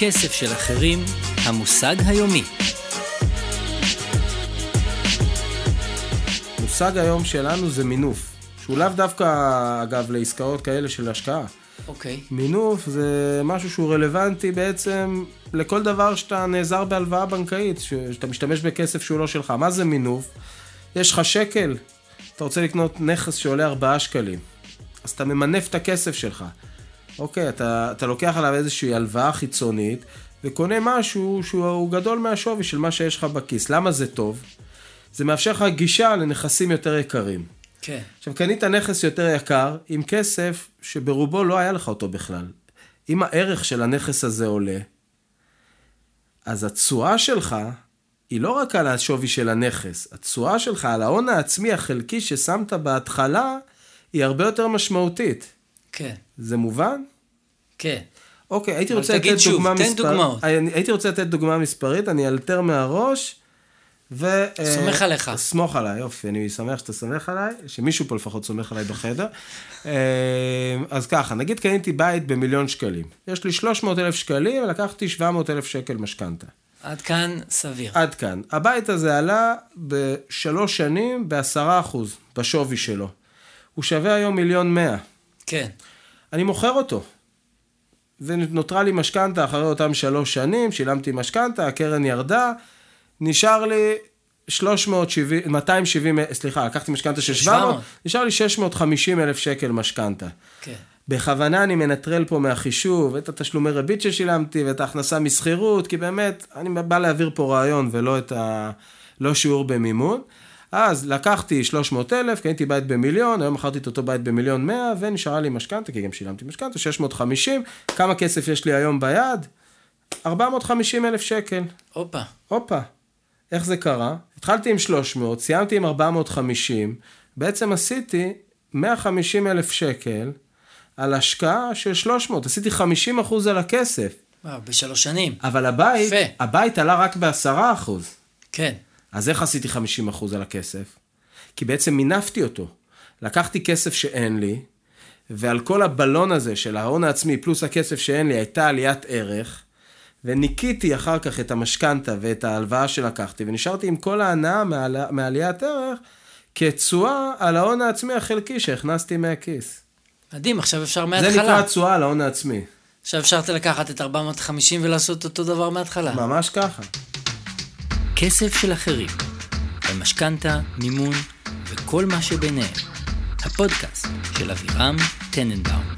כסף של אחרים, המושג היומי. מושג היום שלנו זה מינוף, שהוא לאו דווקא, אגב, לעסקאות כאלה של השקעה. אוקיי. מינוף זה משהו שהוא רלוונטי בעצם לכל דבר שאתה נעזר בהלוואה בנקאית, שאתה משתמש בכסף שהוא לא שלך. מה זה מינוף? יש לך שקל, אתה רוצה לקנות נכס שעולה 4 שקלים, אז אתה ממנף את הכסף שלך. אוקיי, אתה, אתה לוקח עליו איזושהי הלוואה חיצונית, וקונה משהו שהוא גדול מהשווי של מה שיש לך בכיס. למה זה טוב? זה מאפשר לך גישה לנכסים יותר יקרים. כן. עכשיו, קנית נכס יותר יקר עם כסף שברובו לא היה לך אותו בכלל. אם הערך של הנכס הזה עולה, אז התשואה שלך היא לא רק על השווי של הנכס, התשואה שלך על ההון העצמי החלקי ששמת בהתחלה, היא הרבה יותר משמעותית. כן. זה מובן? כן. אוקיי, הייתי רוצה לתת שוב, דוגמה תן מספר... דוגמאות. הייתי רוצה לתת דוגמה מספרית, אני אלתר מהראש, ו... סומך אה, עליך. סמוך עליי, יופי, אני שמח שאתה סומך עליי, שמישהו פה לפחות סומך עליי בחדר. אה, אז ככה, נגיד קניתי בית במיליון שקלים. יש לי 300 אלף שקלים, ולקחתי 700 אלף שקל משכנתה. עד כאן סביר. עד כאן. הבית הזה עלה בשלוש שנים בעשרה אחוז, בשווי שלו. הוא שווה היום מיליון מאה. כן. אני מוכר אותו. ונותרה לי משכנתה אחרי אותם שלוש שנים, שילמתי משכנתה, הקרן ירדה, נשאר לי 370, 270, סליחה, לקחתי משכנתה של 700, 700. נשאר לי 650 אלף שקל משכנתה. כן. בכוונה אני מנטרל פה מהחישוב את התשלומי ריבית ששילמתי ואת ההכנסה משכירות, כי באמת, אני בא להעביר פה רעיון ולא את ה... לא שיעור במימון. אז לקחתי 300 אלף, קניתי בית במיליון, היום מכרתי את אותו בית במיליון 100, ונשארה לי משכנתה, כי גם שילמתי משכנתה, 650. כמה כסף יש לי היום ביד? 450 אלף שקל. הופה. הופה, איך זה קרה? התחלתי עם 300, סיימתי עם 450, בעצם עשיתי 150 אלף שקל על השקעה של 300, עשיתי 50 אחוז על הכסף. וואו, בשלוש שנים. אבל הבית, יפה. הבית עלה רק ב-10 אחוז. כן. אז איך עשיתי 50 אחוז על הכסף? כי בעצם מינפתי אותו. לקחתי כסף שאין לי, ועל כל הבלון הזה של ההון העצמי פלוס הכסף שאין לי הייתה עליית ערך, וניקיתי אחר כך את המשכנתה ואת ההלוואה שלקחתי, ונשארתי עם כל ההנאה מעל, מעליית ערך כתשואה על ההון העצמי החלקי שהכנסתי מהכיס. מדהים, עכשיו אפשר זה מההתחלה. נקרא תשואה על ההון העצמי. עכשיו אפשר לקחת את 450 ולעשות אותו דבר מההתחלה. ממש ככה. כסף של אחרים. במשכנתה, מימון וכל מה שביניהם. הפודקאסט של אבירם טננבאום.